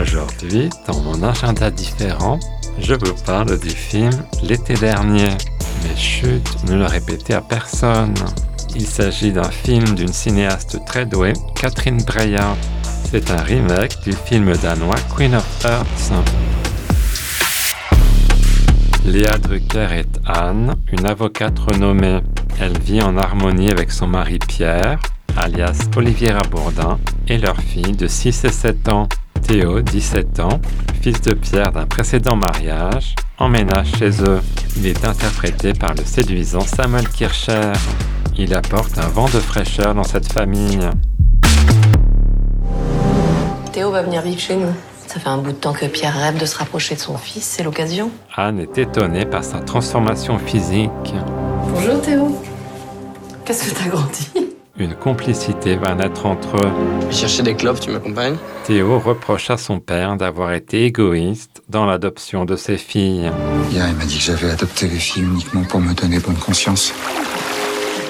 Aujourd'hui, dans mon agenda différent, je vous parle du film L'été dernier. Mais chut, ne le répétez à personne. Il s'agit d'un film d'une cinéaste très douée, Catherine Breillat. C'est un remake du film danois Queen of Hearts. Léa Drucker est Anne, une avocate renommée. Elle vit en harmonie avec son mari Pierre, alias Oliviera Bourdin, et leur fille de 6 et 7 ans. Théo, 17 ans, fils de Pierre d'un précédent mariage, emménage chez eux. Il est interprété par le séduisant Samuel Kircher. Il apporte un vent de fraîcheur dans cette famille. Théo va venir vivre chez nous. Ça fait un bout de temps que Pierre rêve de se rapprocher de son fils, c'est l'occasion. Anne est étonnée par sa transformation physique. Bonjour Théo. Qu'est-ce que t'as grandi? Une complicité va naître entre eux. Je vais chercher des clopes, tu m'accompagnes? Théo reproche à son père d'avoir été égoïste dans l'adoption de ses filles. Hier, il m'a dit que j'avais adopté les filles uniquement pour me donner bonne conscience.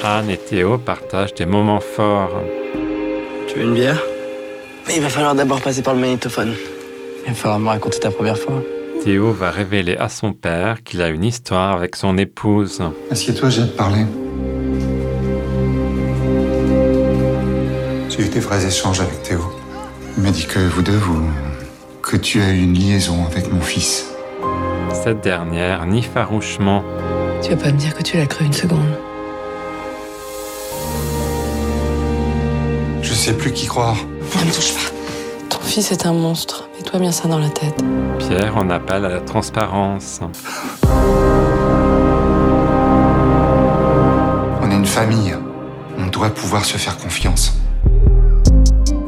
Anne et Théo partagent des moments forts. Tu veux une bière? Mais il va falloir d'abord passer par le magnétophone. Il va falloir me raconter ta première fois. Théo va révéler à son père qu'il a une histoire avec son épouse. Assieds-toi, j'ai à te parler? J'ai eu des vrais échanges avec Théo. Il m'a dit que vous deux, vous. que tu as eu une liaison avec mon fils. Cette dernière nie farouchement. Tu vas pas me dire que tu l'as cru une seconde. Je sais plus qui croire. Ne me touche pas. Ton fils est un monstre. Mets-toi bien ça dans la tête. Pierre en appelle à la transparence. On est une famille. On doit pouvoir se faire confiance.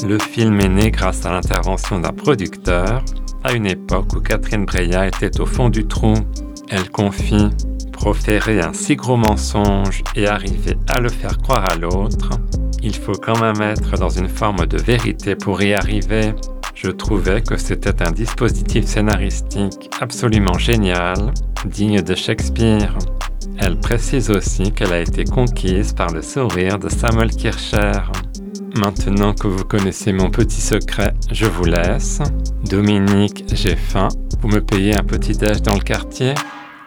Le film est né grâce à l'intervention d'un producteur, à une époque où Catherine Breillat était au fond du trou. Elle confie Proférer un si gros mensonge et arriver à le faire croire à l'autre, il faut quand même être dans une forme de vérité pour y arriver. Je trouvais que c'était un dispositif scénaristique absolument génial, digne de Shakespeare. Elle précise aussi qu'elle a été conquise par le sourire de Samuel Kircher. Maintenant que vous connaissez mon petit secret, je vous laisse. Dominique, j'ai faim. Vous me payez un petit déj dans le quartier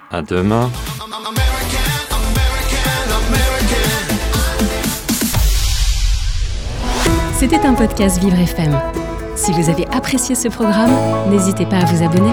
À demain. C'était un podcast Vivre FM. Si vous avez apprécié ce programme, n'hésitez pas à vous abonner.